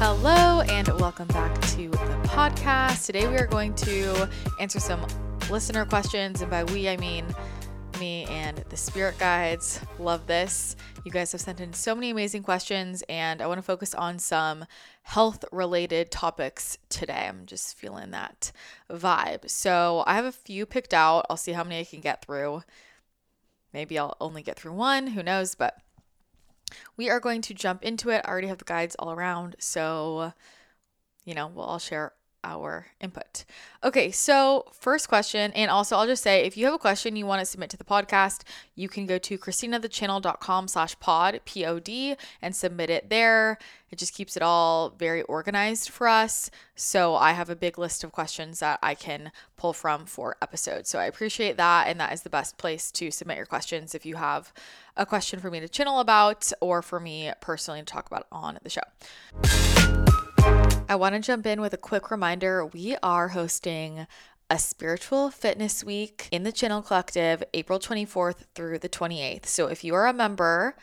Hello, and welcome back to the podcast. Today, we are going to answer some listener questions, and by we, I mean me and the spirit guides. Love this. You guys have sent in so many amazing questions, and I want to focus on some health related topics today. I'm just feeling that vibe. So, I have a few picked out. I'll see how many I can get through. Maybe I'll only get through one, who knows, but we are going to jump into it. I already have the guides all around, so you know, we'll all share our input. Okay, so first question, and also I'll just say if you have a question you want to submit to the podcast, you can go to christinathechannel.com slash pod, P-O-D, and submit it there. It just keeps it all very organized for us. So I have a big list of questions that I can pull from for episodes. So I appreciate that, and that is the best place to submit your questions if you have a question for me to channel about or for me personally to talk about on the show. I want to jump in with a quick reminder. We are hosting a spiritual fitness week in the Channel Collective April 24th through the 28th. So if you are a member,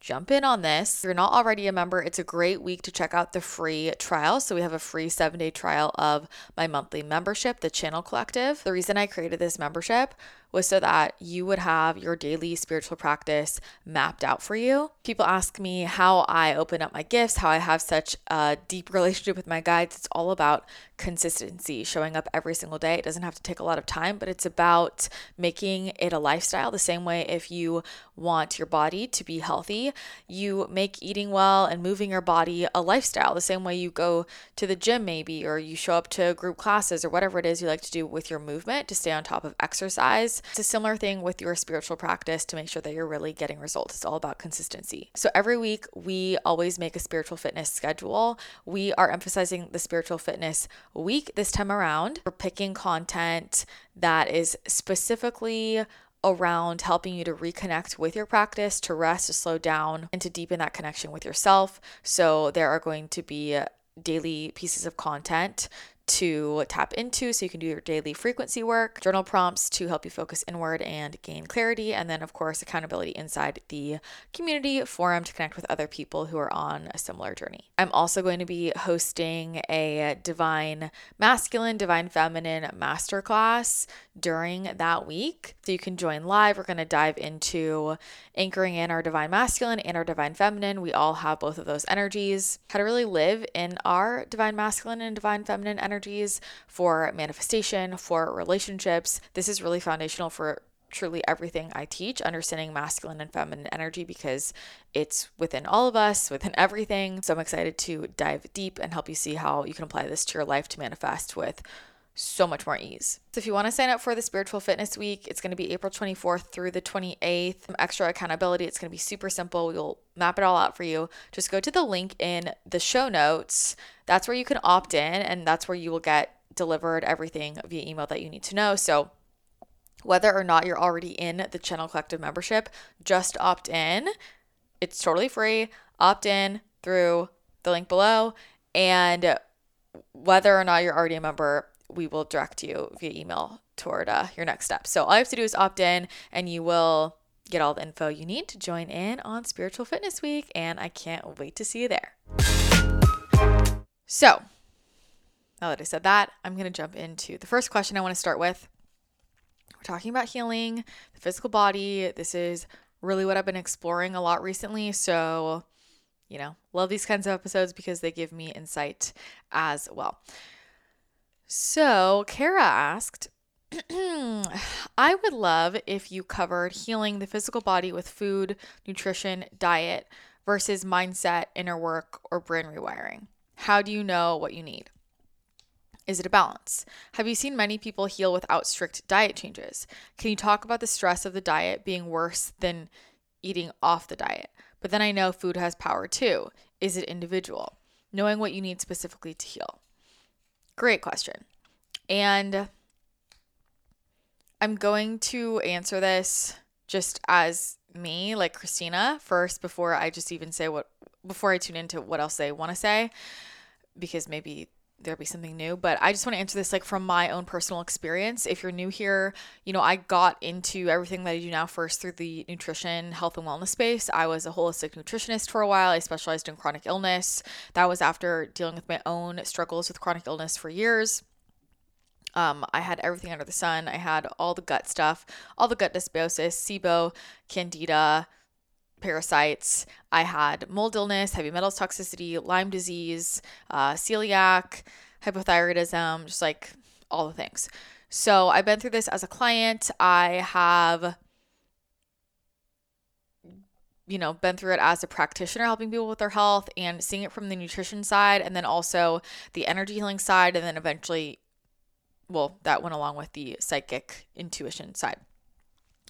jump in on this. If you're not already a member, it's a great week to check out the free trial. So we have a free seven day trial of my monthly membership, the Channel Collective. The reason I created this membership was so that you would have your daily spiritual practice mapped out for you. People ask me how I open up my gifts, how I have such a deep relationship with my guides. It's all about consistency, showing up every single day. It doesn't have to take a lot of time, but it's about making it a lifestyle. The same way if you want your body to be healthy, you make eating well and moving your body a lifestyle. The same way you go to the gym, maybe, or you show up to group classes or whatever it is you like to do with your movement to stay on top of exercise. It's a similar thing with your spiritual practice to make sure that you're really getting results. It's all about consistency. So every week, we always make a spiritual fitness schedule. We are emphasizing the spiritual fitness week this time around. We're picking content that is specifically around helping you to reconnect with your practice, to rest, to slow down, and to deepen that connection with yourself. So, there are going to be daily pieces of content to tap into so you can do your daily frequency work, journal prompts to help you focus inward and gain clarity, and then, of course, accountability inside the community forum to connect with other people who are on a similar journey. I'm also going to be hosting a divine masculine, divine feminine masterclass during that week. So you can join live. We're going to dive into anchoring in our divine masculine and our divine feminine. We all have both of those energies. How to really live in our divine masculine and divine feminine energies for manifestation, for relationships. This is really foundational for truly everything I teach, understanding masculine and feminine energy because it's within all of us, within everything. So I'm excited to dive deep and help you see how you can apply this to your life to manifest with so much more ease. So if you want to sign up for the Spiritual Fitness Week, it's going to be April 24th through the 28th. Extra accountability. It's going to be super simple. We'll map it all out for you. Just go to the link in the show notes. That's where you can opt in and that's where you will get delivered everything via email that you need to know. So whether or not you're already in the Channel Collective membership, just opt in. It's totally free. Opt in through the link below and whether or not you're already a member, we will direct you via email toward uh, your next step. So all you have to do is opt in and you will get all the info you need to join in on Spiritual Fitness Week. And I can't wait to see you there. So now that I said that, I'm going to jump into the first question I want to start with. We're talking about healing the physical body. This is really what I've been exploring a lot recently. So, you know, love these kinds of episodes because they give me insight as well. So, Kara asked, I would love if you covered healing the physical body with food, nutrition, diet versus mindset, inner work, or brain rewiring. How do you know what you need? Is it a balance? Have you seen many people heal without strict diet changes? Can you talk about the stress of the diet being worse than eating off the diet? But then I know food has power too. Is it individual? Knowing what you need specifically to heal. Great question. And I'm going to answer this just as me, like Christina, first before I just even say what before I tune into what else they want to say because maybe there'll be something new. But I just want to answer this like from my own personal experience. If you're new here, you know, I got into everything that I do now first through the nutrition, health, and wellness space. I was a holistic nutritionist for a while. I specialized in chronic illness. That was after dealing with my own struggles with chronic illness for years. Um, I had everything under the sun. I had all the gut stuff, all the gut dysbiosis, SIBO, candida, parasites. I had mold illness, heavy metals toxicity, Lyme disease, uh, celiac, hypothyroidism, just like all the things. So I've been through this as a client. I have, you know, been through it as a practitioner, helping people with their health and seeing it from the nutrition side, and then also the energy healing side, and then eventually, well, that went along with the psychic intuition side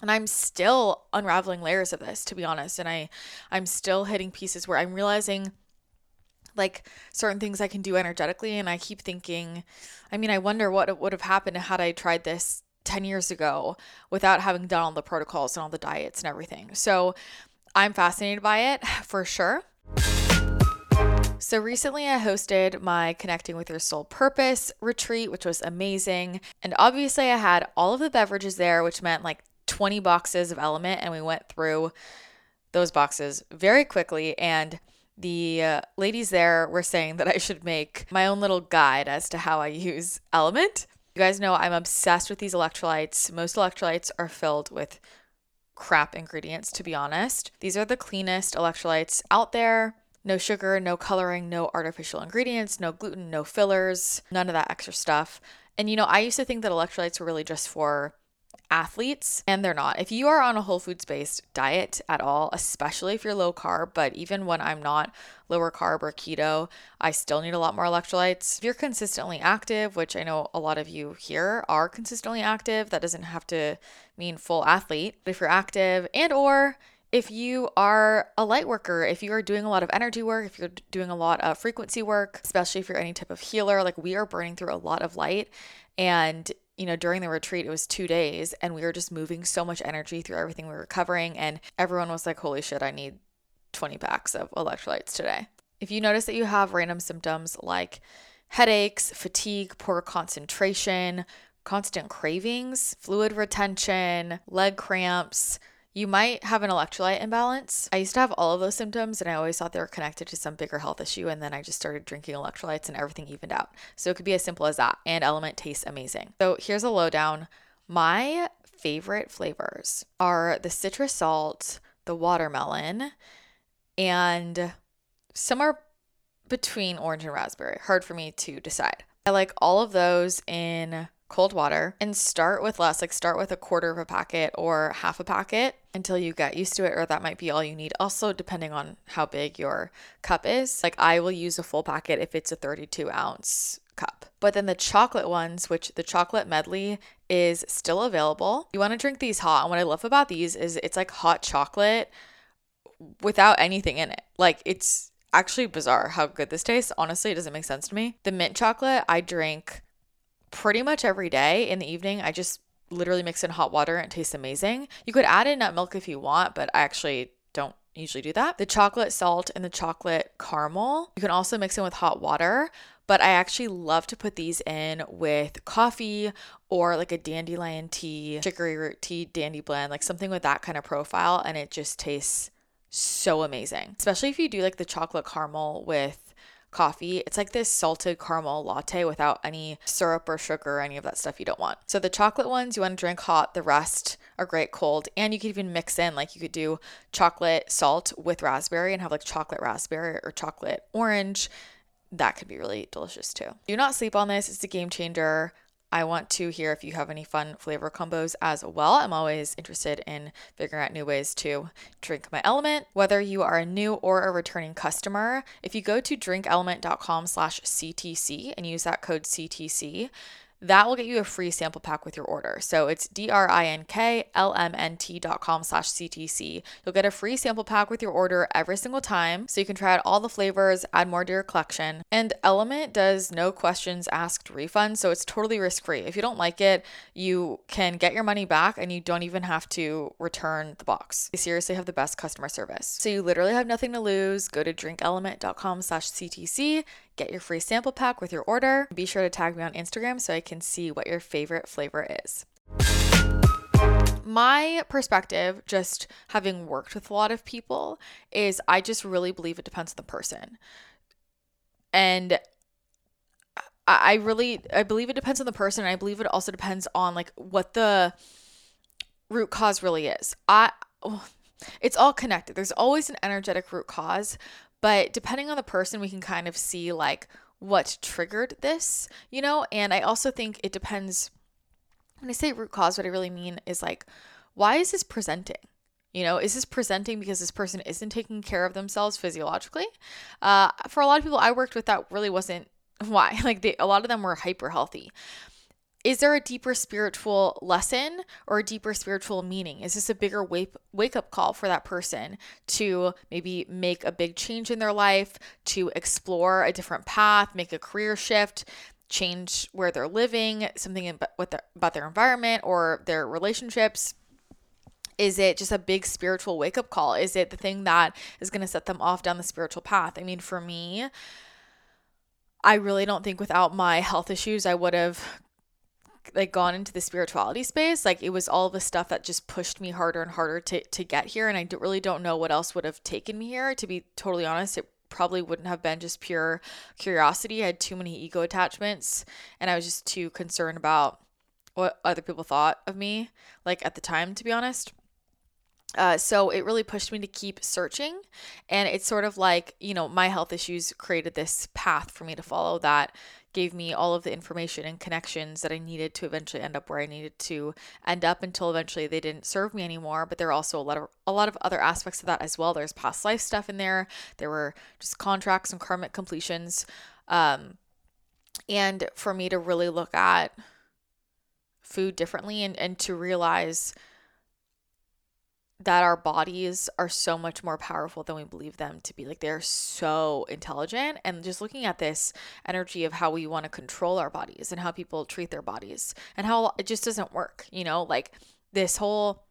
and i'm still unraveling layers of this to be honest. And i i'm still hitting pieces where i'm realizing like certain things i can do energetically. And i keep thinking i mean i wonder what would have happened had i tried this 10 years ago without having done all the protocols and all the diets and everything. So i'm fascinated by it for sure. So, recently I hosted my Connecting with Your Soul Purpose retreat, which was amazing. And obviously, I had all of the beverages there, which meant like 20 boxes of LMNT and we went through those boxes very quickly and the uh, ladies there were saying that I should make my own little guide as to how I use LMNT. You guys know I'm obsessed with these electrolytes. Most electrolytes are filled with crap ingredients, to be honest. These are the cleanest electrolytes out there. No sugar, no coloring, no artificial ingredients, no gluten, no fillers, none of that extra stuff. And you know, I used to think that electrolytes were really just for athletes, and they're not. If you are on a whole foods based diet at all, especially if you're low carb, but even when I'm not lower carb or keto, I still need a lot more electrolytes. If you're consistently active, which I know a lot of you here are consistently active, that doesn't have to mean full athlete. But if you're active and or if you are a light worker, if you are doing a lot of energy work, if you're doing a lot of frequency work, especially if you're any type of healer, like we are burning through a lot of light and you know, during the retreat, it was two days and we were just moving so much energy through everything we were covering. And everyone was like, holy shit, I need 20 packs of electrolytes today. If you notice that you have random symptoms like headaches, fatigue, poor concentration, constant cravings, fluid retention, leg cramps, you might have an electrolyte imbalance. I used to have all of those symptoms and I always thought they were connected to some bigger health issue. And then I just started drinking electrolytes and everything evened out. So it could be as simple as that. And LMNT tastes amazing. So here's a lowdown. My favorite flavors are the citrus salt, the watermelon, and somewhere between orange and raspberry. Hard for me to decide. I like all of those in cold water and start with less, like start with a quarter of a packet or half a packet until you get used to it, or that might be all you need. Also, depending on how big your cup is, like I will use a full packet if it's a 32 ounce cup. But then the chocolate ones, which the chocolate medley is still available. You want to drink these hot. And what I love about these is it's like hot chocolate without anything in it. Like it's actually bizarre how good this tastes. Honestly, it doesn't make sense to me. The mint chocolate, I drink pretty much every day in the evening. I just literally mix in hot water and it tastes amazing. You could add in nut milk if you want, but I actually don't usually do that. The chocolate salt and the chocolate caramel, you can also mix in with hot water, but I actually love to put these in with coffee or like a dandelion tea, chicory root tea, dandy blend, like something with that kind of profile, and it just tastes so amazing. Especially if you do like the chocolate caramel with coffee. It's like this salted caramel latte without any syrup or sugar or any of that stuff you don't want. So the chocolate ones you want to drink hot, the rest are great cold. And you could even mix in, like you could do chocolate salt with raspberry and have like chocolate raspberry or chocolate orange. That could be really delicious too. Do not sleep on this. It's a game changer. I want to hear if you have any fun flavor combos as well. I'm always interested in figuring out new ways to drink my LMNT. Whether you are a new or a returning customer, if you go to drinklmnt.com slash CTC and use that code CTC, that will get you a free sample pack with your order. So it's D-R-I-N-K-L-M-N-T dot com slash CTC. You'll get a free sample pack with your order every single time. So you can try out all the flavors, add more to your collection. And LMNT does no questions asked refund. So it's totally risk-free. If you don't like it, you can get your money back and you don't even have to return the box. They seriously have the best customer service. So you literally have nothing to lose. Go to drinklmnt.com slash CTC get your free sample pack with your order. Be sure to tag me on Instagram so I can see what your favorite flavor is. My perspective, just having worked with a lot of people, is I just really believe it depends on the person. And I really I believe it depends on the person. I believe it also depends on like what the root cause really is. I oh, it's all connected. There's always an energetic root cause, but depending on the person, we can kind of see like what triggered this, you know? And I also think it depends when I say root cause, what I really mean is like, why is this presenting? You know, is this presenting because this person isn't taking care of themselves physiologically? Uh, for a lot of people I worked with, that really wasn't why. Like, they, a lot of them were hyper healthy is there a deeper spiritual lesson or a deeper spiritual meaning? Is this a bigger wake wake up call for that person to maybe make a big change in their life, to explore a different path, make a career shift, change where they're living, something about their, about their environment or their relationships? Is it just a big spiritual wake up call? Is it the thing that is going to set them off down the spiritual path? I mean, for me, I really don't think without my health issues I would have like gone into the spirituality space like it was all the stuff that just pushed me harder and harder to to get here and I really don't know what else would have taken me here to be totally honest it probably wouldn't have been just pure curiosity I had too many ego attachments and I was just too concerned about what other people thought of me like at the time to be honest uh, so it really pushed me to keep searching. And it's sort of like, you know, my health issues created this path for me to follow that, gave me all of the information and connections that I needed to eventually end up where I needed to end up until eventually they didn't serve me anymore. But there are also a lot of a lot of other aspects of that as well. There's past life stuff in there. There were just contracts and karmic completions. Um, and for me to really look at food differently and, and to realize that our bodies are so much more powerful than we believe them to be. Like they're so intelligent. And just looking at this energy of how we want to control our bodies and how people treat their bodies and how it just doesn't work, you know, like this whole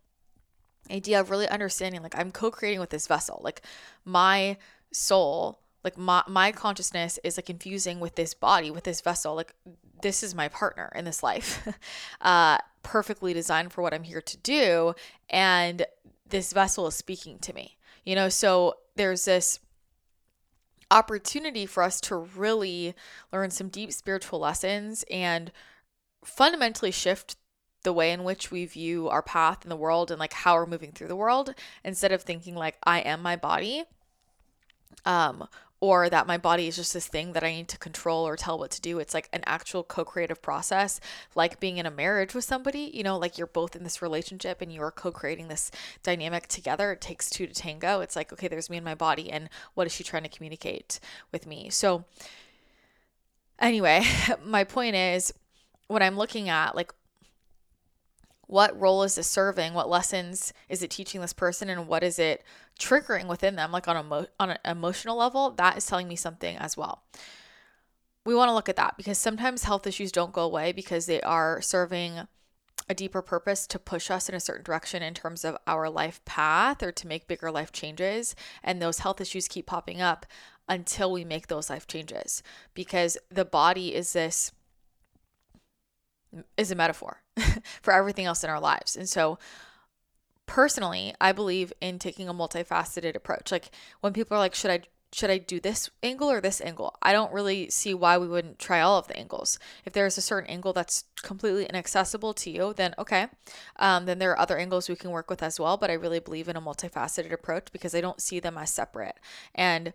idea of really understanding like I'm co-creating with this vessel. Like my soul, like my my consciousness is like infusing with this body, with this vessel. Like this is my partner in this life. uh perfectly designed for what I'm here to do and this vessel is speaking to me. You know, so there's this opportunity for us to really learn some deep spiritual lessons and fundamentally shift the way in which we view our path in the world and like how we're moving through the world instead of thinking like I am my body um or that my body is just this thing that I need to control or tell what to do. It's like an actual co creative process, like being in a marriage with somebody, you know, like you're both in this relationship and you are co creating this dynamic together. It takes two to tango. It's like, okay, there's me and my body, and what is she trying to communicate with me? So, anyway, my point is when I'm looking at like what role is this serving? What lessons is it teaching this person? And what is it triggering within them like on a on an emotional level? That is telling me something as well. We want to look at that because sometimes health issues don't go away because they are serving a deeper purpose to push us in a certain direction in terms of our life path or to make bigger life changes. And those health issues keep popping up until we make those life changes because the body is this is a metaphor for everything else in our lives. And so personally, I believe in taking a multifaceted approach. Like when people are like, should I should I do this angle or this angle? I don't really see why we wouldn't try all of the angles. If there's a certain angle that's completely inaccessible to you, then okay. Um, then there are other angles we can work with as well. But I really believe in a multifaceted approach because I don't see them as separate. And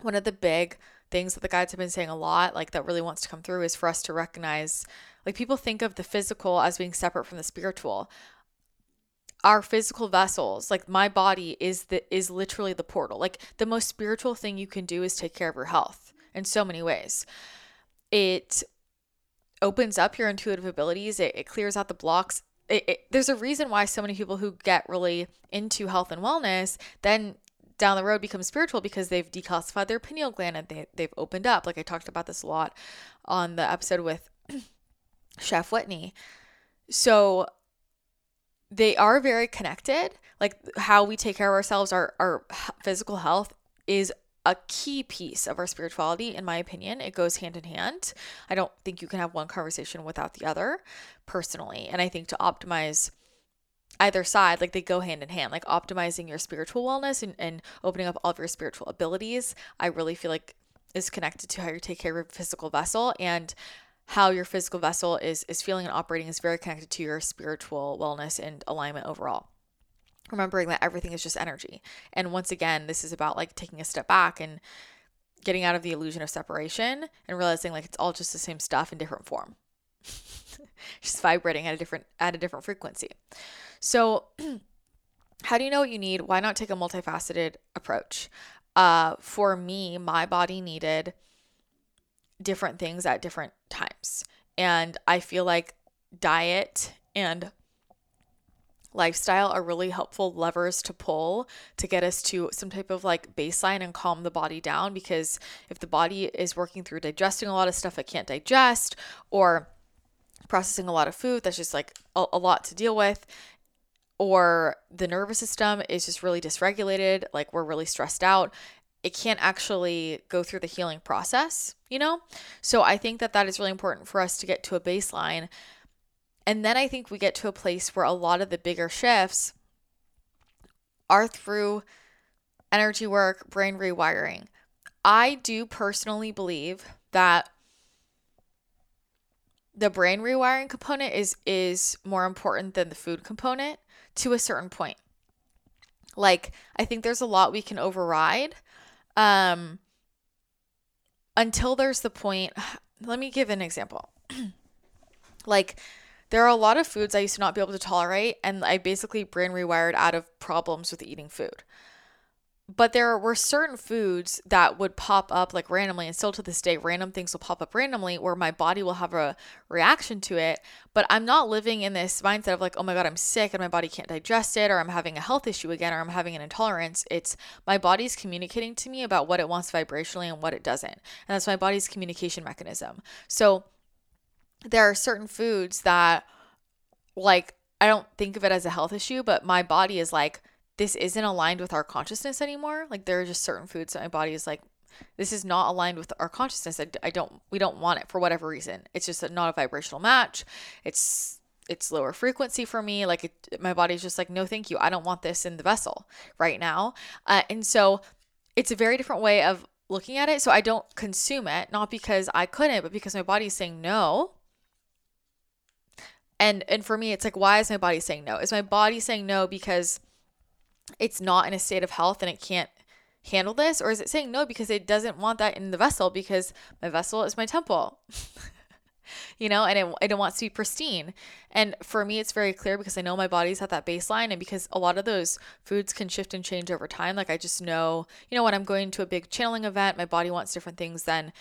one of the big things that the guides have been saying a lot, like that really wants to come through, is for us to recognize like people think of the physical as being separate from the spiritual. Our physical vessels, like my body is the is literally the portal. Like the most spiritual thing you can do is take care of your health in so many ways. It opens up your intuitive abilities, it, it clears out the blocks. It, it, there's a reason why so many people who get really into health and wellness then down the road become spiritual because they've decalcified their pineal gland and they, they've opened up. Like I talked about this a lot on the episode with Chef Whitney. So they are very connected. Like how we take care of ourselves, our, our physical health is a key piece of our spirituality, in my opinion. It goes hand in hand. I don't think you can have one conversation without the other, personally. And I think to optimize either side, like they go hand in hand, like optimizing your spiritual wellness and, and opening up all of your spiritual abilities, I really feel like is connected to how you take care of your physical vessel and how your physical vessel is is feeling and operating is very connected to your spiritual wellness and alignment overall remembering that everything is just energy. And once again, this is about like taking a step back and getting out of the illusion of separation and realizing like it's all just the same stuff in different form. just vibrating at a different at a different frequency. So how do you know what you need? Why not take a multifaceted approach? Uh, for me, my body needed different things at different times. And I feel like diet and lifestyle are really helpful levers to pull to get us to some type of like baseline and calm the body down because if the body is working through digesting a lot of stuff it can't digest or processing a lot of food that's just like a, a lot to deal with or the nervous system is just really dysregulated like we're really stressed out it can't actually go through the healing process you know? So i think that that is really important for us to get to a baseline. And then I think we get to a place where a lot of the bigger shifts are through energy work, brain rewiring. I do personally believe that the brain rewiring component is is more important than the food component to a certain point. Like I think there's a lot we can override um until there's the point let me give an example. like there are a lot of foods I used to not be able to tolerate, and I basically brain rewired out of problems with eating food. But there were certain foods that would pop up like randomly, and still to this day, random things will pop up randomly where my body will have a reaction to it. But I'm not living in this mindset of like, oh my God, I'm sick and my body can't digest it, or I'm having a health issue again, or I'm having an intolerance. It's my body's communicating to me about what it wants vibrationally and what it doesn't. And that's my body's communication mechanism. So, there are certain foods that like I don't think of it as a health issue, but my body is like this isn't aligned with our consciousness anymore. Like there are just certain foods that my body is like this is not aligned with our consciousness. I, I don't we don't want it for whatever reason. It's just not a vibrational match. It's it's lower frequency for me. Like it, my body's just like no, thank you. I don't want this in the vessel right now. Uh, and so it's a very different way of looking at it. So I don't consume it, not because I couldn't, but because my body's saying no and and for me it's like why is my body saying no is my body saying no because it's not in a state of health and it can't handle this? Or is it saying no because it doesn't want that in the vessel because my vessel is my temple you know and it, it wants to be pristine. And for me it's very clear because i know my body's at that baseline and because a lot of those foods can shift and change over time. Like i just know you know when i'm going to a big channeling event my body wants different things than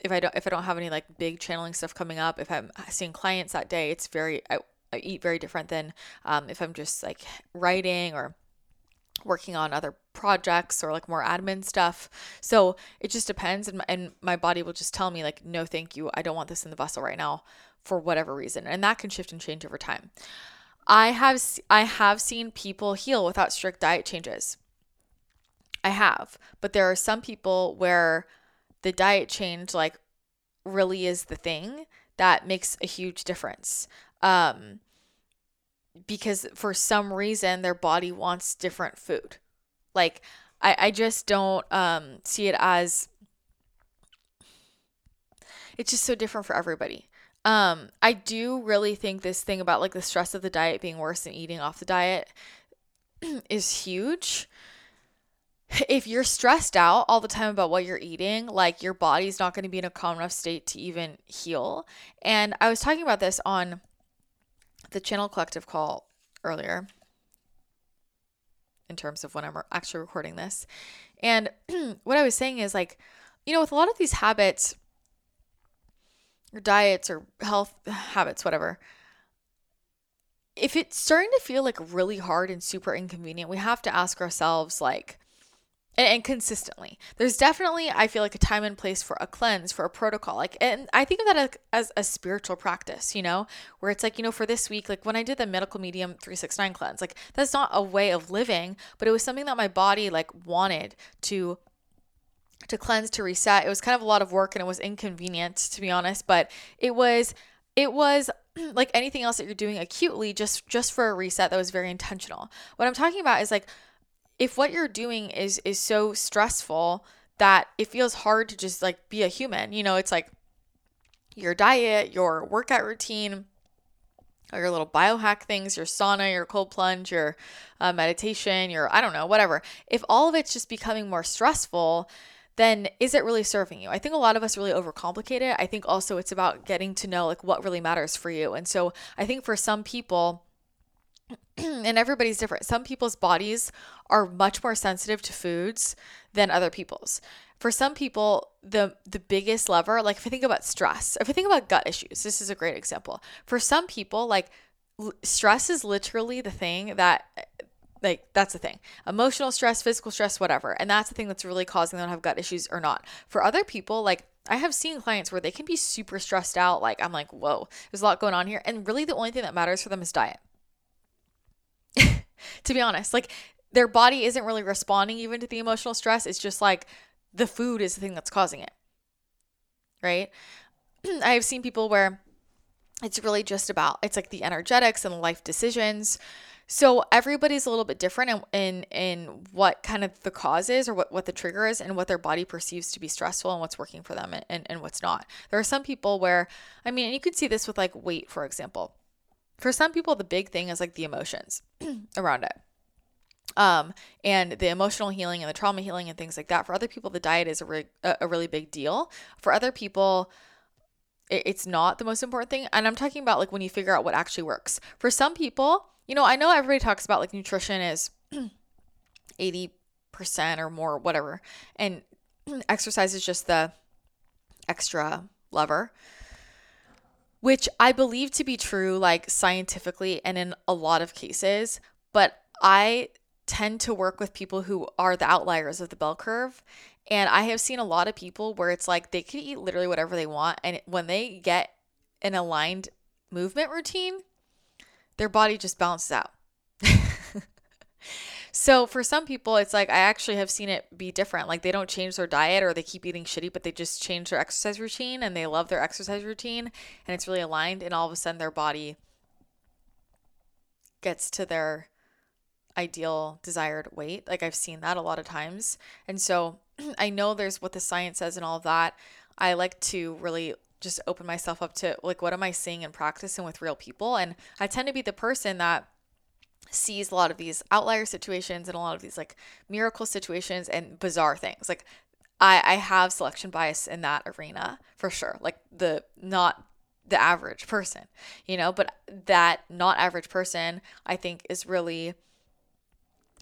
if I don't if I don't have any like big channeling stuff coming up, if I'm seeing clients that day, it's very I, I eat very different than um, if I'm just like writing or working on other projects or like more admin stuff. So it just depends, and my, and my body will just tell me like, no, thank you, I don't want this in the vessel right now for whatever reason, and that can shift and change over time. I have I have seen people heal without strict diet changes. I have, but there are some people where the diet change like really is the thing that makes a huge difference. Um, because for some reason their body wants different food. Like I, I just don't um, see it as it's just so different for everybody. Um, I do really think this thing about like the stress of the diet being worse than eating off the diet is huge if you're stressed out all the time about what you're eating, like your body's not going to be in a calm enough state to even heal. And I was talking about this on the Channel Collective call earlier in terms of when I'm actually recording this. And what I was saying is like, you know, with a lot of these habits or diets or health habits, whatever, if it's starting to feel like really hard and super inconvenient, we have to ask ourselves, like, and, and, consistently. There's definitely, I feel like, a time and place for a cleanse, for a protocol. Like, and I think of that as, as a spiritual practice, you know, where it's like, you know, for this week, like when I did the medical medium 369 cleanse, like that's not a way of living, but it was something that my body like wanted to to cleanse, to reset. It was kind of a lot of work and it was inconvenient to be honest, but it was it was like anything else that you're doing acutely just just for a reset that was very intentional. What I'm talking about is like if what you're doing is is so stressful that it feels hard to just like be a human. You know, it's like your diet, your workout routine, or your little biohack things, your sauna, your cold plunge, your uh, meditation, your I don't know, whatever. If all of it's just becoming more stressful, then is it really serving you? I think a lot of us really overcomplicate it. I think also it's about getting to know like what really matters for you. And so I think for some people, and everybody's different. Some people's bodies are much more sensitive to foods than other people's. For some people, the the biggest lever, like if I think about stress, if I think about gut issues, this is a great example. For some people, like l- stress is literally the thing that like that's the thing emotional stress physical stress whatever and that's the thing that's really causing them to have gut issues or not for other people like i have seen clients where they can be super stressed out like i'm like whoa there's a lot going on here and really the only thing that matters for them is diet to be honest like their body isn't really responding even to the emotional stress it's just like the food is the thing that's causing it right i have seen people where it's really just about it's like the energetics and life decisions so everybody's a little bit different in, in in what kind of the cause is or what, what the trigger is and what their body perceives to be stressful and what's working for them and, and, and what's not. There are some people where, I mean, and you could see this with like weight, for example. For some people, the big thing is like the emotions around it. Um, and the emotional healing and the trauma healing and things like that. For other people, the diet is a, re- a really big deal. For other people, it's not the most important thing. And I'm talking about like when you figure out what actually works. For some people, you know, I know everybody talks about like nutrition is 80% or more, whatever, and exercise is just the extra lever, which I believe to be true, like scientifically and in a lot of cases. But I tend to work with people who are the outliers of the bell curve. And I have seen a lot of people where it's like they can eat literally whatever they want. And when they get an aligned movement routine, their body just balances out. so for some people, it's like I actually have seen it be different. Like they don't change their diet or they keep eating shitty, but they just change their exercise routine and they love their exercise routine and it's really aligned. And all of a sudden, their body gets to their ideal desired weight. Like I've seen that a lot of times. And so I know there's what the science says and all of that. I like to really just open myself up to like what am I seeing in practice and with real people. And I tend to be the person that sees a lot of these outlier situations and a lot of these like miracle situations and bizarre things. Like I I have selection bias in that arena for sure. Like the not the average person, you know, but that not average person I think is really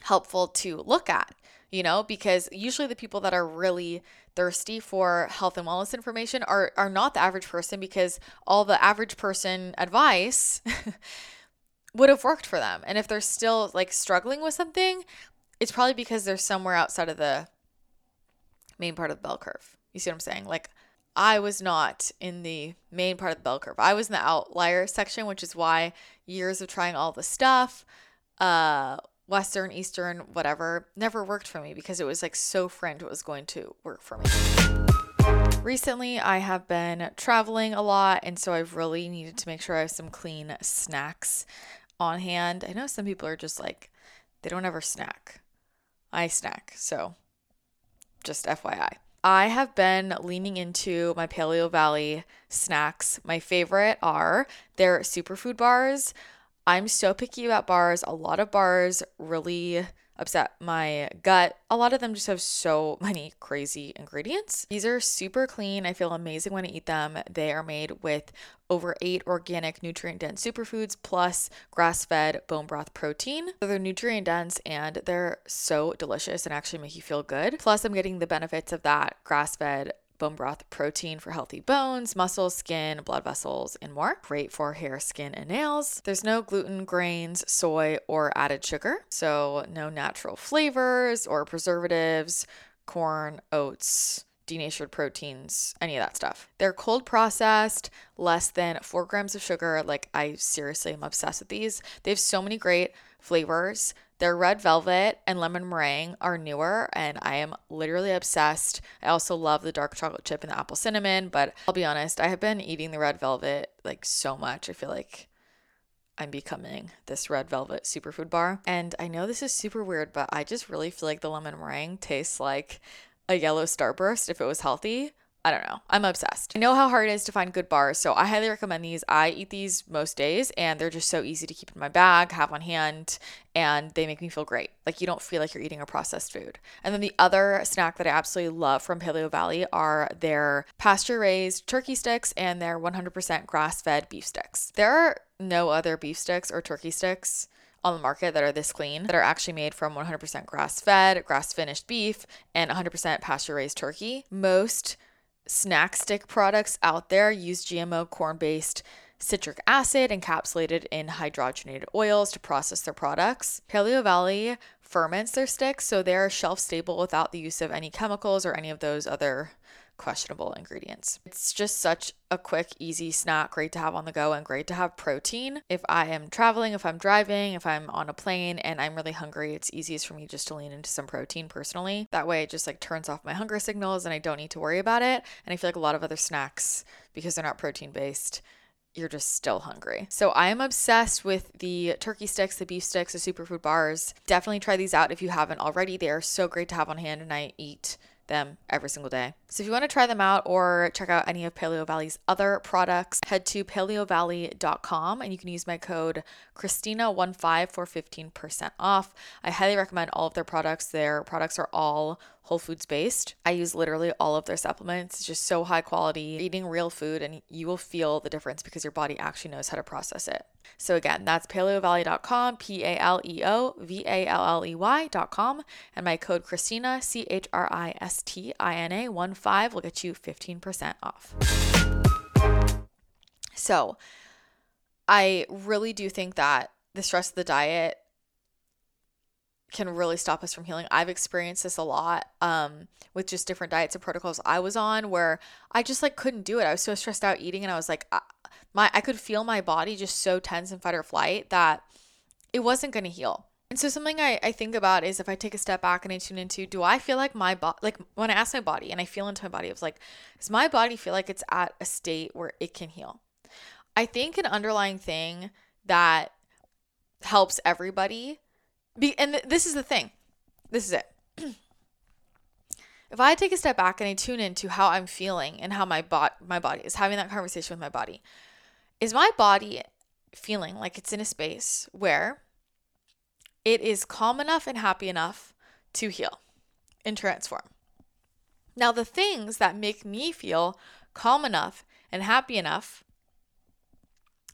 helpful to look at, you know, because usually the people that are really thirsty for health and wellness information are are not the average person because all the average person advice would have worked for them. And if they're still like struggling with something, it's probably because they're somewhere outside of the main part of the bell curve. You see what I'm saying? Like I was not in the main part of the bell curve. I was in the outlier section, which is why years of trying all the stuff, uh, Western, Eastern, whatever, never worked for me because it was like so fringe what was going to work for me. Recently, I have been traveling a lot, and so I've really needed to make sure I have some clean snacks on hand. I know some people are just like, they don't ever snack. I snack, so just FYI. I have been leaning into my Paleo Valley snacks. My favorite are their superfood bars. I'm so picky about bars. A lot of bars really upset my gut. A lot of them just have so many crazy ingredients. These are super clean. I feel amazing when I eat them. They are made with over eight organic, nutrient dense superfoods plus grass fed bone broth protein. So they're nutrient dense and they're so delicious and actually make you feel good. Plus, I'm getting the benefits of that grass fed bone broth protein for healthy bones, muscles, skin, blood vessels, and more. Great for hair, skin, and nails. There's no gluten, grains, soy, or added sugar. So, no natural flavors or preservatives, corn, oats, denatured proteins, any of that stuff. They're cold processed, less than four grams of sugar. Like, I seriously am obsessed with these. They have so many great flavors. Their red velvet and lemon meringue are newer, and I am literally obsessed. I also love the dark chocolate chip and the apple cinnamon, but I'll be honest, I have been eating the red velvet like so much. I feel like I'm becoming this red velvet superfood bar. And I know this is super weird, but I just really feel like the lemon meringue tastes like a yellow starburst if it was healthy. I don't know. I'm obsessed. I know how hard it is to find good bars, so I highly recommend these. I eat these most days and they're just so easy to keep in my bag, have on hand, and they make me feel great. Like you don't feel like you're eating a processed food. And then the other snack that I absolutely love from Paleo Valley are their pasture raised turkey sticks and their 100% grass fed beef sticks. There are no other beef sticks or turkey sticks on the market that are this clean that are actually made from 100% grass fed, grass finished beef, and 100% pasture raised turkey. Most snack stick products out there use GMO corn based citric acid encapsulated in hydrogenated oils to process their products. Paleo Valley ferments their sticks so they're shelf stable without the use of any chemicals or any of those other questionable ingredients. It's just such a quick, easy snack, great to have on the go and great to have protein. If I am traveling, if I'm driving, if I'm on a plane and I'm really hungry, it's easiest for me just to lean into some protein personally. That way it just like turns off my hunger signals and I don't need to worry about it. And I feel like a lot of other snacks, because they're not protein based, you're just still hungry. So I am obsessed with the turkey sticks, the beef sticks, the superfood bars. Definitely try these out if you haven't already. They are so great to have on hand and I eat them every single day. So if you want to try them out or check out any of Paleo Valley's other products, head to paleovalley.com and you can use my code Christina15 for 15% off. I highly recommend all of their products. Their products are all whole foods based. I use literally all of their supplements. It's just so high quality, eating real food, and you will feel the difference because your body actually knows how to process it. So again, that's paleovalley.com, P A L E O V A L L E Y.com, and my code Christina, C H R I S T I N A 1 5 will get you 15% off. So I really do think that the stress of the diet can really stop us from healing. I've experienced this a lot um, with just different diets and protocols I was on where I just like couldn't do it. I was so stressed out eating and I was like I, my I could feel my body just so tense and fight or flight that it wasn't going to heal. And so something I, I think about is if I take a step back and I tune into, do I feel like my body, like when I ask my body and I feel into my body, it's like, does my body feel like it's at a state where it can heal? I think an underlying thing that helps everybody be, and th- this is the thing. This is it. if I take a step back and I tune into how I'm feeling and how my bot my body is having that conversation with my body, is my body feeling like it's in a space where it is calm enough and happy enough to heal and transform. Now, the things that make me feel calm enough and happy enough,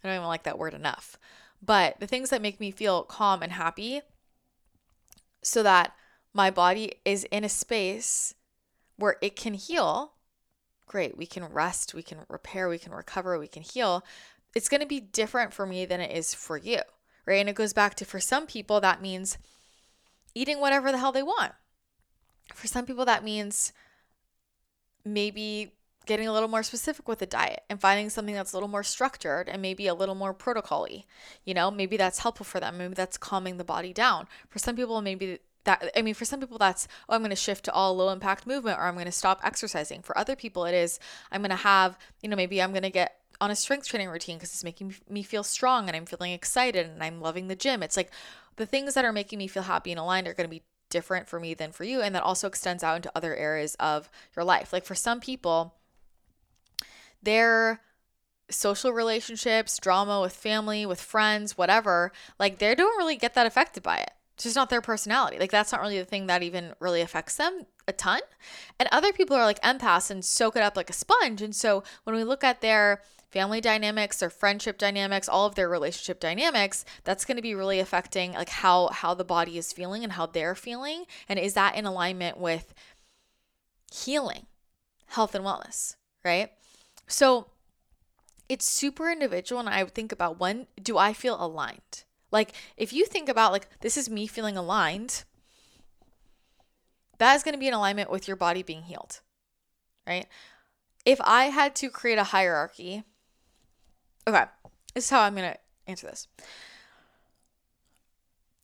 I don't even like that word enough, but the things that make me feel calm and happy so that my body is in a space where it can heal. Great, we can rest, we can repair, we can recover, we can heal. It's going to be different for me than it is for you, right? And it goes back to for some people, that means eating whatever the hell they want. For some people, that means maybe getting a little more specific with the diet and finding something that's a little more structured and maybe a little more protocol-y. You know, maybe that's helpful for them. Maybe that's calming the body down. For some people, maybe that I mean, for some people, that's oh, I'm going to shift to all low impact movement or I'm going to stop exercising. For other people, it is I'm going to have, you know, maybe I'm going to get on a strength training routine because it's making me feel strong and I'm feeling excited and I'm loving the gym. It's like the things that are making me feel happy and aligned are going to be different for me than for you. And that also extends out into other areas of your life. Like for some people, their social relationships, drama with family, with friends, whatever, like they don't really get that affected by it. It's just not their personality. Like that's not really the thing that even really affects them a ton. And other people are like empaths and soak it up like a sponge. And so when we look at their family dynamics, their friendship dynamics, all of their relationship dynamics, that's going to be really affecting like how how the body is feeling and how they're feeling. And is that in alignment with healing, health and wellness, right? So it's super individual. And I think about when do I feel aligned? Like if you think about like this is me feeling aligned, that is going to be in alignment with your body being healed. right? If I had to create a hierarchy, okay, this is how I'm going to answer this.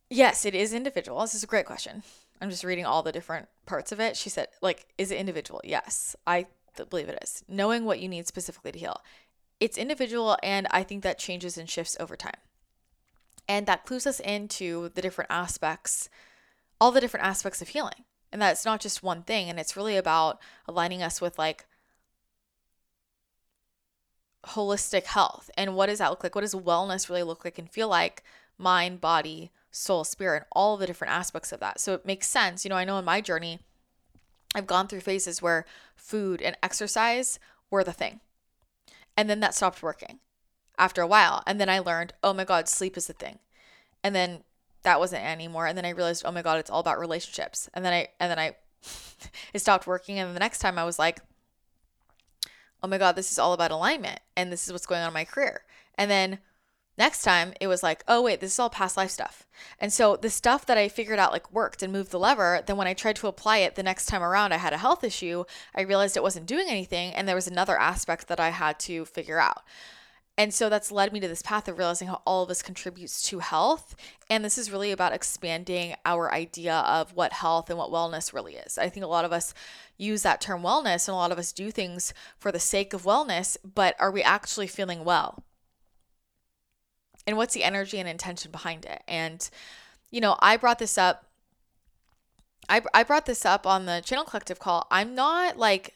Yes, it is individual. This is a great question. I'm just reading all the different parts of it. She said, like, is it individual? Yes, I believe it is. Knowing what you need specifically to heal. It's individual, and I think that changes and shifts over time. And that clues us into the different aspects, all the different aspects of healing. And that it's not just one thing. And it's really about aligning us with like holistic health. And what does that look like? What does wellness really look like and feel like? Mind, body, soul, spirit, all the different aspects of that. So it makes sense. You know, I know in my journey, I've gone through phases where food and exercise were the thing. And then that stopped working after a while. And then I learned, oh my God, sleep is the thing. And then that wasn't anymore. And then I realized, oh my God, it's all about relationships. And then I, and then I, it stopped working. And the next time I was like, oh my God, this is all about alignment. And this is what's going on in my career. And then next time it was like, oh wait, this is all past life stuff. And so the stuff that I figured out like worked and moved the lever, then when I tried to apply it the next time around, I had a health issue. I realized it wasn't doing anything. And there was another aspect that I had to figure out. And so that's led me to this path of realizing how all of this contributes to health. And this is really about expanding our idea of what health and what wellness really is. I think a lot of us use that term wellness and a lot of us do things for the sake of wellness, but are we actually feeling well? And what's the energy and intention behind it? And, you know, I brought this up. I, I brought this up on the channel collective call. I'm not like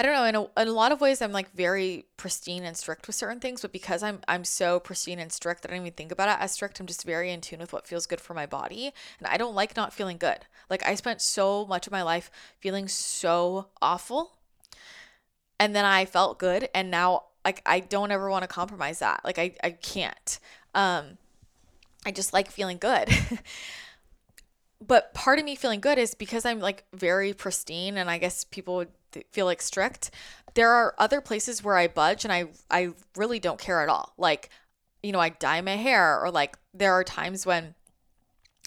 I don't know. In a, in a lot of ways, I'm like very pristine and strict with certain things, but because I'm I'm so pristine and strict, that I don't even think about it as strict. I'm just very in tune with what feels good for my body, and I don't like not feeling good. Like I spent so much of my life feeling so awful, and then I felt good, and now like I don't ever want to compromise that. Like I I can't. Um, I just like feeling good. but part of me feeling good is because I'm like very pristine, and I guess people would feel like strict. There are other places where I budge and I I really don't care at all. Like, you know, I dye my hair or like there are times when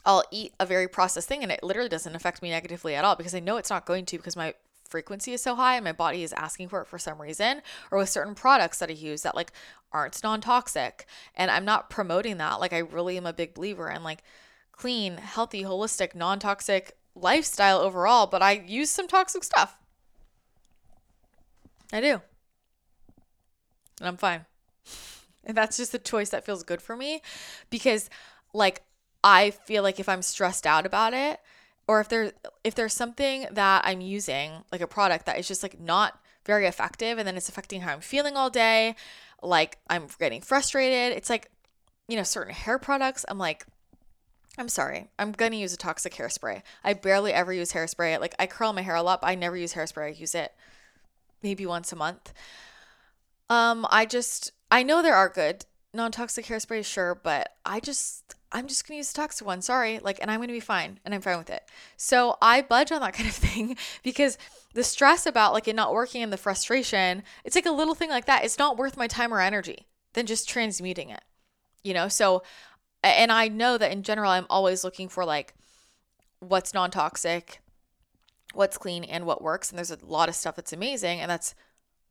I'll eat a very processed thing and it literally doesn't affect me negatively at all because I know it's not going to because my frequency is so high and my body is asking for it for some reason or with certain products that I use that like aren't non-toxic and I'm not promoting that like I really am a big believer in like clean, healthy, holistic, non-toxic lifestyle overall, but I use some toxic stuff. I do. And I'm fine. And that's just a choice that feels good for me because like I feel like if I'm stressed out about it or if there if there's something that I'm using like a product that is just like not very effective and then it's affecting how I'm feeling all day, like I'm getting frustrated. It's like you know certain hair products I'm like I'm sorry. I'm to use a toxic hairspray. I barely ever use hairspray. Like I curl my hair a lot, but I never use hairspray. I use it maybe once a month. Um, I just I know there are good non-toxic hairsprays, sure, but I just I'm just gonna use the toxic one. Sorry, like, and I'm gonna be fine, and I'm fine with it. So I budge on that kind of thing because the stress about like it not working and the frustration, it's like a little thing like that. It's not worth my time or energy than just transmuting it, you know. So, and I know that in general, I'm always looking for like what's non-toxic what's clean and what works. And there's a lot of stuff that's amazing. And that's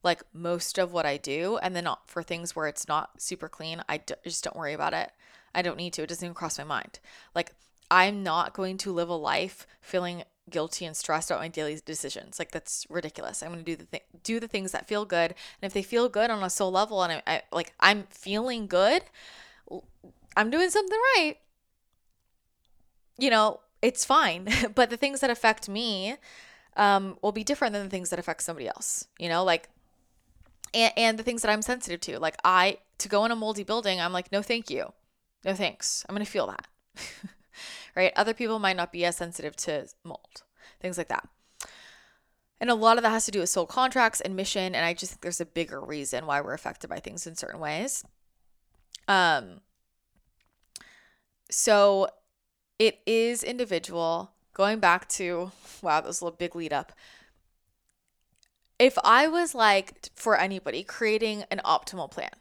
like most of what I do. And then for things where it's not super clean, I d- just don't worry about it. I don't need to. It doesn't even cross my mind. Like, I'm not going to live a life feeling guilty and stressed about my daily decisions. Like that's ridiculous. I'm going to do the thing, do the things that feel good, and if they feel good on a soul level, and I, I like I'm feeling good, I'm doing something right. You know, it's fine. but the things that affect me um, will be different than the things that affect somebody else. You know, like, and, and the things that I'm sensitive to. Like, I, to go in a moldy building, I'm like, no, thank you. No, thanks. I'm to feel that. right? Other people might not be as sensitive to mold, things like that. And a lot of that has to do with soul contracts and mission. And I just think there's a bigger reason why we're affected by things in certain ways. Um, so it is individual. Going back to, wow, that was a little big lead up. If I was like, for anybody, creating an optimal plan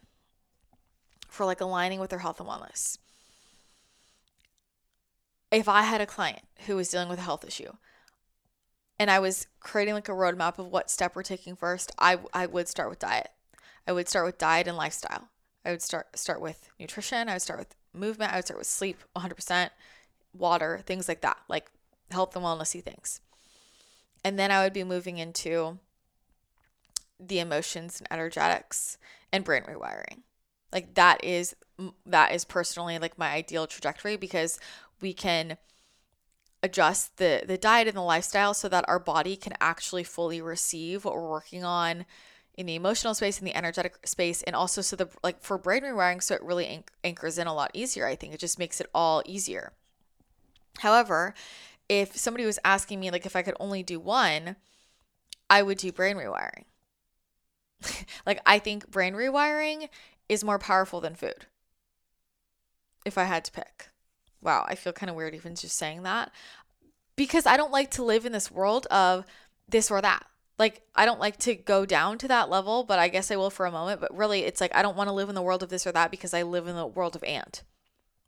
for like aligning with their health and wellness, if I had a client who was dealing with a health issue, and I was creating like a roadmap of what step we're taking first, I I would start with diet. I would start with diet and lifestyle. I would start start with nutrition. I would start with movement. I would start with sleep, 100%, water, things like that, like health and wellnessy things. And then I would be moving into the emotions and energetics and brain rewiring. Like that is that is personally like my ideal trajectory because we can adjust the the diet and the lifestyle so that our body can actually fully receive what we're working on in the emotional space in the energetic space and also so the like for brain rewiring so it really anchors in a lot easier i think. It just makes it all easier. However if somebody was asking me like if i could only do one i would do brain rewiring like i think brain rewiring is more powerful than food if i had to pick wow i feel kind of weird even just saying that because i don't like to live in this world of this or that like I don't like to go down to that level, but I guess I will for a moment. But really, it's like I don't want to live in the world of this or that because I live in the world of and.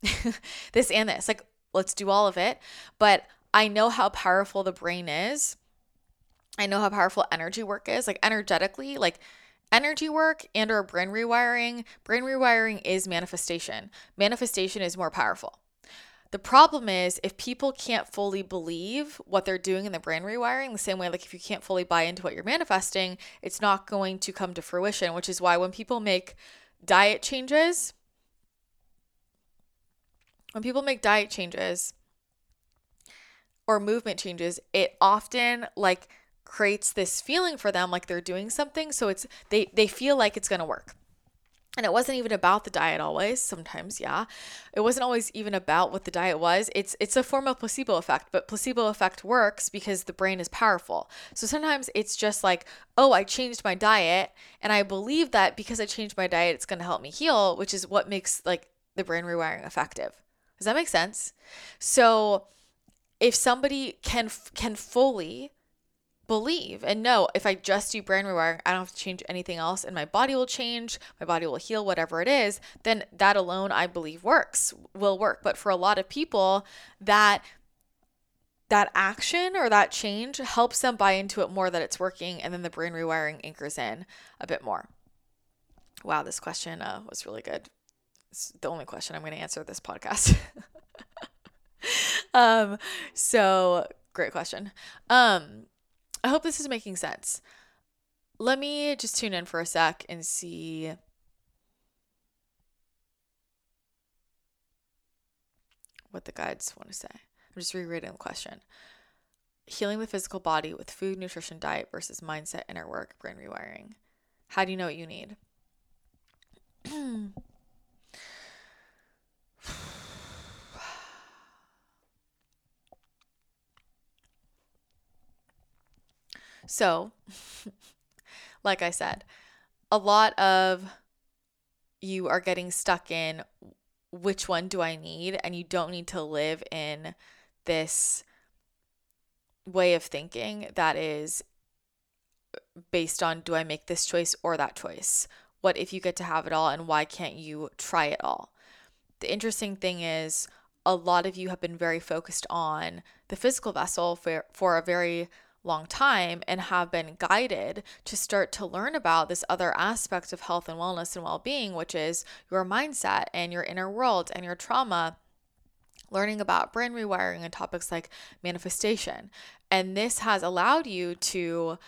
this and this. Like, let's do all of it. But I know how powerful the brain is. I know how powerful energy work is. Like energetically, like energy work and or brain rewiring, brain rewiring is manifestation. Manifestation is more powerful. The problem is if people can't fully believe what they're doing in the brain rewiring, the same way, like if you can't fully buy into what you're manifesting, it's not going to come to fruition, which is why when people make diet changes, when people make diet changes or movement changes, it often like creates this feeling for them like they're doing something. So it's they they feel like it's gonna work. And it wasn't even about the diet always. Sometimes, yeah. It wasn't always even about what the diet was. It's it's a form of placebo effect, but placebo effect works because the brain is powerful. So sometimes it's just like, "Oh, I changed my diet and I believe that because I changed my diet it's going to help me heal," which is what makes like the brain rewiring effective. Does that make sense? So, if somebody can can fully believe and know if I just do brain rewiring, I don't have to change anything else and my body will change, my body will heal, whatever it is, then that alone I believe works, will work. But for a lot of people, that that action or that change helps them buy into it more that it's working and then the brain rewiring anchors in a bit more. Wow, this question uh, was really good. It's the only question I'm going to answer this podcast. um, so great question. Um, I hope this is making sense. Let me just tune in for a sec and see. What the guides want to say. I'm just rereading the question. Healing the physical body with food, nutrition, diet versus mindset, inner work, brain rewiring. How do you know what you need? So, like I said, a lot of you are getting stuck in which one do I need? And you don't need to live in this way of thinking that is based on do I make this choice or that choice? What if you get to have it all and why can't you try it all? The interesting thing is, a lot of you have been very focused on the physical vessel for, for a very long time and have been guided to start to learn about this other aspect of health and wellness and well being, which is your mindset and your inner world and your trauma. Learning about brain rewiring and topics like manifestation. And this has allowed you to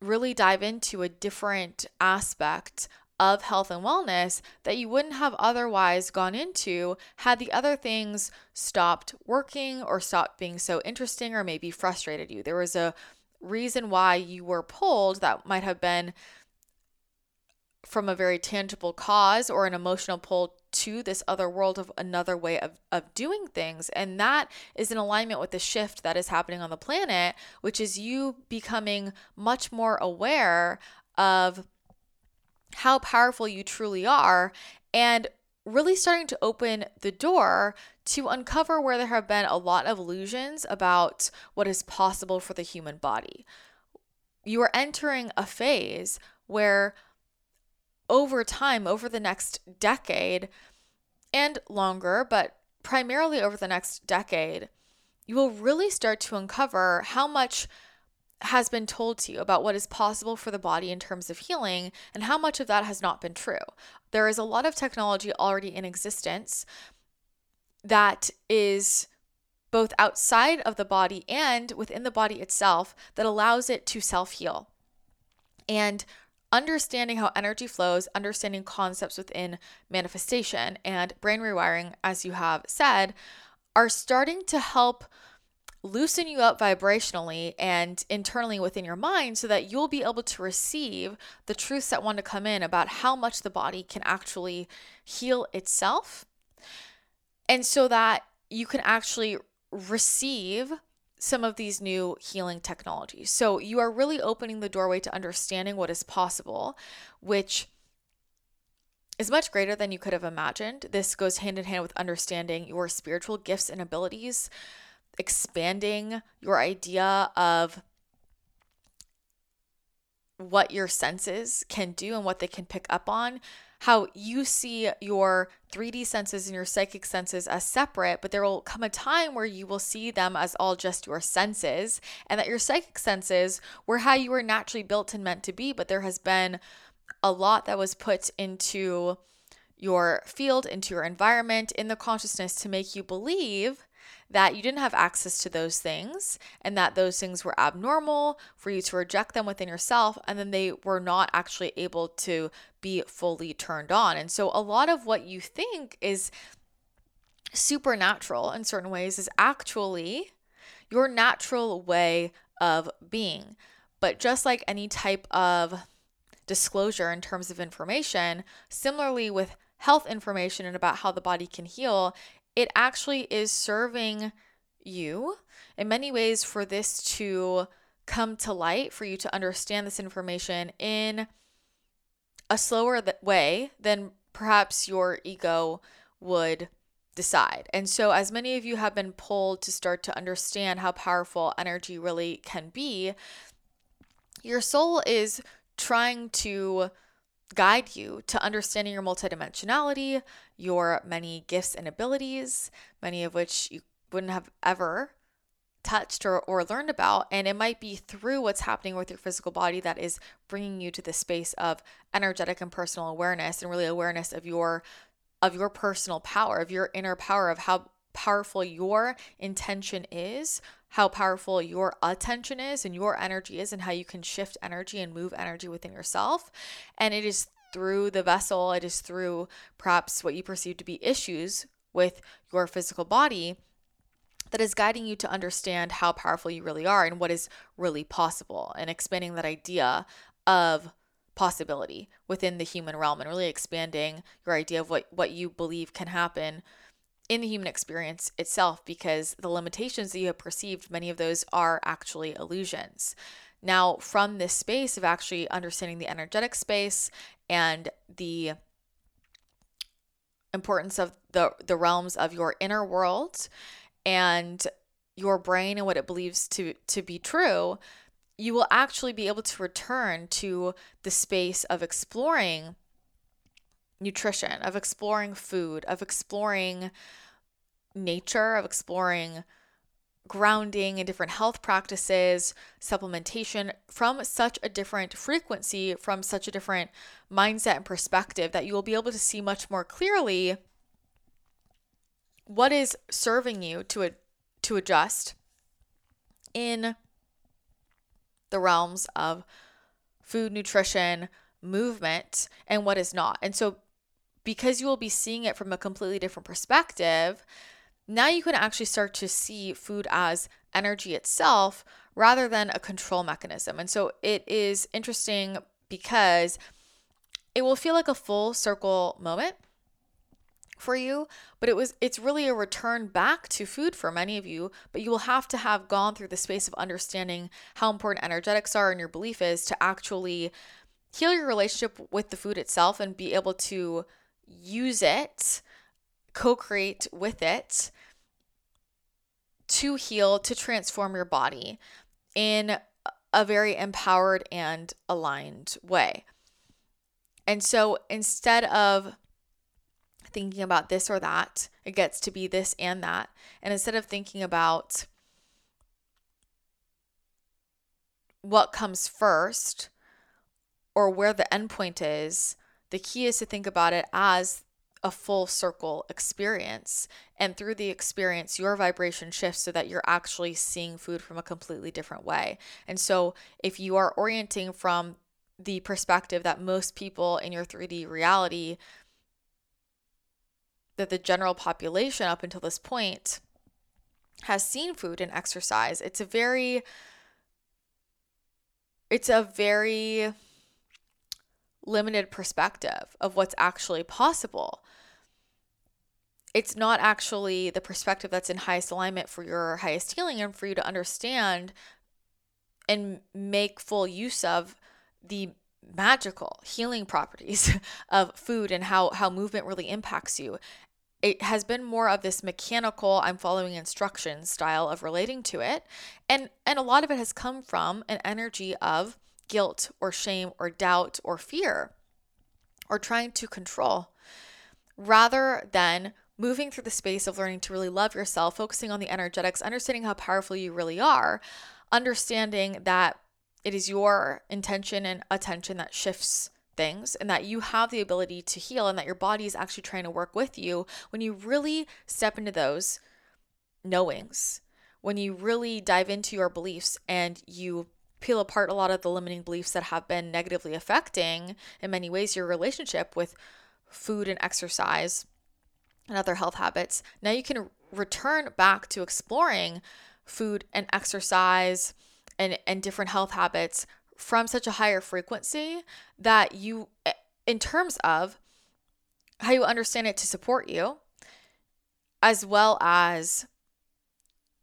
really dive into a different aspect of health and wellness that you wouldn't have otherwise gone into had the other things stopped working or stopped being so interesting or maybe frustrated you. There was a reason why you were pulled that might have been from a very tangible cause or an emotional pull to this other world of another way of, of doing things. And that is in alignment with the shift that is happening on the planet, which is you becoming much more aware of how powerful you truly are and really starting to open the door to uncover where there have been a lot of illusions about what is possible for the human body. You are entering a phase where, over time, over the next decade and longer, but primarily over the next decade, you will really start to uncover how much has been told to you about what is possible for the body in terms of healing and how much of that has not been true. There is a lot of technology already in existence that is both outside of the body and within the body itself that allows it to self heal. And understanding how energy flows, understanding concepts within manifestation and brain rewiring, as you have said, are starting to help loosen you up vibrationally and internally within your mind so that you'll be able to receive the truths that want to come in about how much the body can actually heal itself. And so that you can actually receive some of these new healing technologies. So you are really opening the doorway to understanding what is possible, which is much greater than you could have imagined. This goes hand in hand with understanding your spiritual gifts and abilities, expanding your idea of what your senses can do and what they can pick up on. How you see your 3D senses and your psychic senses as separate, but there will come a time where you will see them as all just your senses, and that your psychic senses were how you were naturally built and meant to be, but there has been a lot that was put into your field, into your environment, in the consciousness to make you believe that you didn't have access to those things and that those things were abnormal for you to reject them within yourself and then they were not actually able to be fully turned on. And so a lot of what you think is supernatural in certain ways is actually your natural way of being. But just like any type of disclosure in terms of information, similarly with health information and about how the body can heal, it actually is serving you in many ways for this to come to light, for you to understand this information in a slower way than perhaps your ego would decide. And so, as many of you have been pulled to start to understand how powerful energy really can be, your soul is trying to guide you to understanding your multidimensionality, your many gifts and abilities, many of which you wouldn't have ever touched or, or learned about. And it might be through what's happening with your physical body that is bringing you to the space of energetic and personal awareness and really awareness of your of your personal power, of your inner power, of how powerful your intention is, how powerful your attention is and your energy is, and how you can shift energy and move energy within yourself. And it is through the vessel, it is through perhaps what you perceive to be issues with your physical body that is guiding you to understand how powerful you really are and what is really possible and expanding that idea of possibility within the human realm and really expanding your idea of what what you believe can happen in the human experience itself because the limitations that you have perceived, many of those are actually illusions. Now, from this space of actually understanding the energetic space and the importance of the, the realms of your inner world and your brain and what it believes to, to be true, you will actually be able to return to the space of exploring nutrition, of exploring food, of exploring nature, of exploring grounding and different health practices, supplementation from such a different frequency, from such a different mindset and perspective that you will be able to see much more clearly what is serving you to to adjust in the realms of food, nutrition, movement, and what is not. And so because you will be seeing it from a completely different perspective, now you can actually start to see food as energy itself rather than a control mechanism. And so it is interesting because it will feel like a full circle moment for you but it was it's really a return back to food for many of you but you will have to have gone through the space of understanding how important energetics are and your belief is to actually heal your relationship with the food itself and be able to use it, co create with it to heal, to transform your body in a very empowered and aligned way. And so instead of thinking about this or that, it gets to be this and that. And instead of thinking about what comes first or where the endpoint is, the key is to think about it as a full circle experience. And through the experience, your vibration shifts so that you're actually seeing food from a completely different way. And so, if you are orienting from the perspective that most people in your 3D reality, that the general population up until this point has seen food and exercise, it's a very, it's a very, limited perspective of what's actually possible. It's not actually the perspective that's in highest alignment for your highest healing and for you to understand and make full use of the magical healing properties of food and how how movement really impacts you. It has been more of this mechanical I'm following instructions style of relating to it. And and a lot of it has come from an energy of guilt or shame or doubt or fear or trying to control. Rather than moving through the space of learning to really love yourself, focusing on the energetics, understanding how powerful you really are, understanding that it is your intention and attention that shifts things and that you have the ability to heal and that your body is actually trying to work with you when you really step into those knowings when you really dive into your beliefs and you peel apart a lot of the limiting beliefs that have been negatively affecting, in many ways, your relationship with food and exercise and other health habits, now you can return back to exploring food and exercise and, and different health habits from such a higher frequency that you, in terms of how you understand it to support you, as well as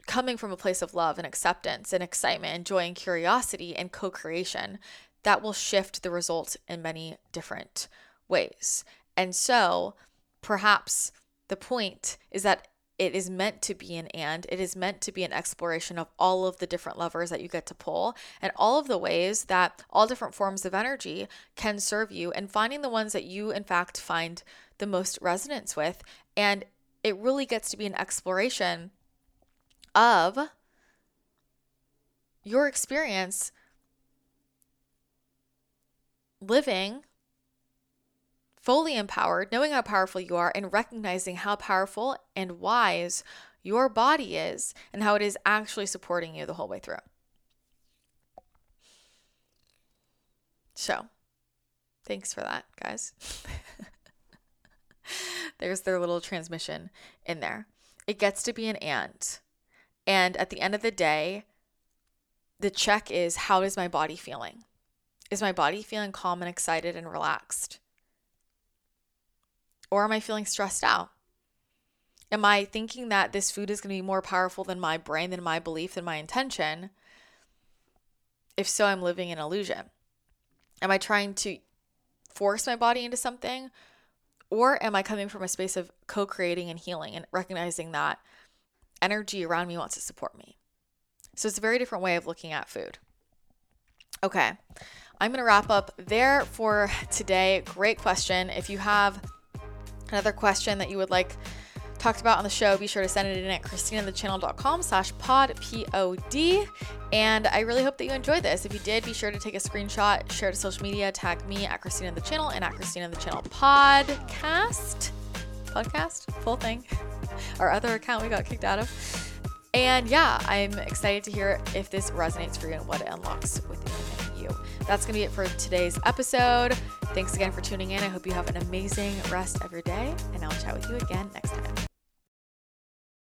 coming from a place of love and acceptance and excitement and joy and curiosity and co creation, that will shift the result in many different ways. And so, perhaps the point is that it is meant to be an and it is meant to be an exploration of all of the different levers that you get to pull and all of the ways that all different forms of energy can serve you and finding the ones that you in fact find the most resonance with and it really gets to be an exploration of your experience living fully empowered, knowing how powerful you are, and recognizing how powerful and wise your body is and how it is actually supporting you the whole way through. So, thanks for that, guys. There's their little transmission in there. It gets to be an and. And at the end of the day, the check is how is my body feeling? Is my body feeling calm and excited and relaxed? Or am I feeling stressed out? Am I thinking that this food is going to be more powerful than my brain, than my belief, than my intention? If so, I'm living in illusion. Am I trying to force my body into something? Or am I coming from a space of co creating and healing and recognizing that energy around me wants to support me. So it's a very different way of looking at food. Okay, I'm going to wrap up there for today. Great question. If you have another question that you would like talked about on the show, be sure to send it in at christinathechannel.com slash pod, P-O-D. And I really hope that you enjoyed this. If you did, be sure to take a screenshot, share to social media, tag me at Christina the Channel and at Christina the Channel podcast. Podcast? Full thing our other account we got kicked out of. And yeah, I'm excited to hear if this resonates for you and what it unlocks within you. That's going to be it for today's episode. Thanks again for tuning in. I hope you have an amazing rest of your day, and I'll chat with you again next time.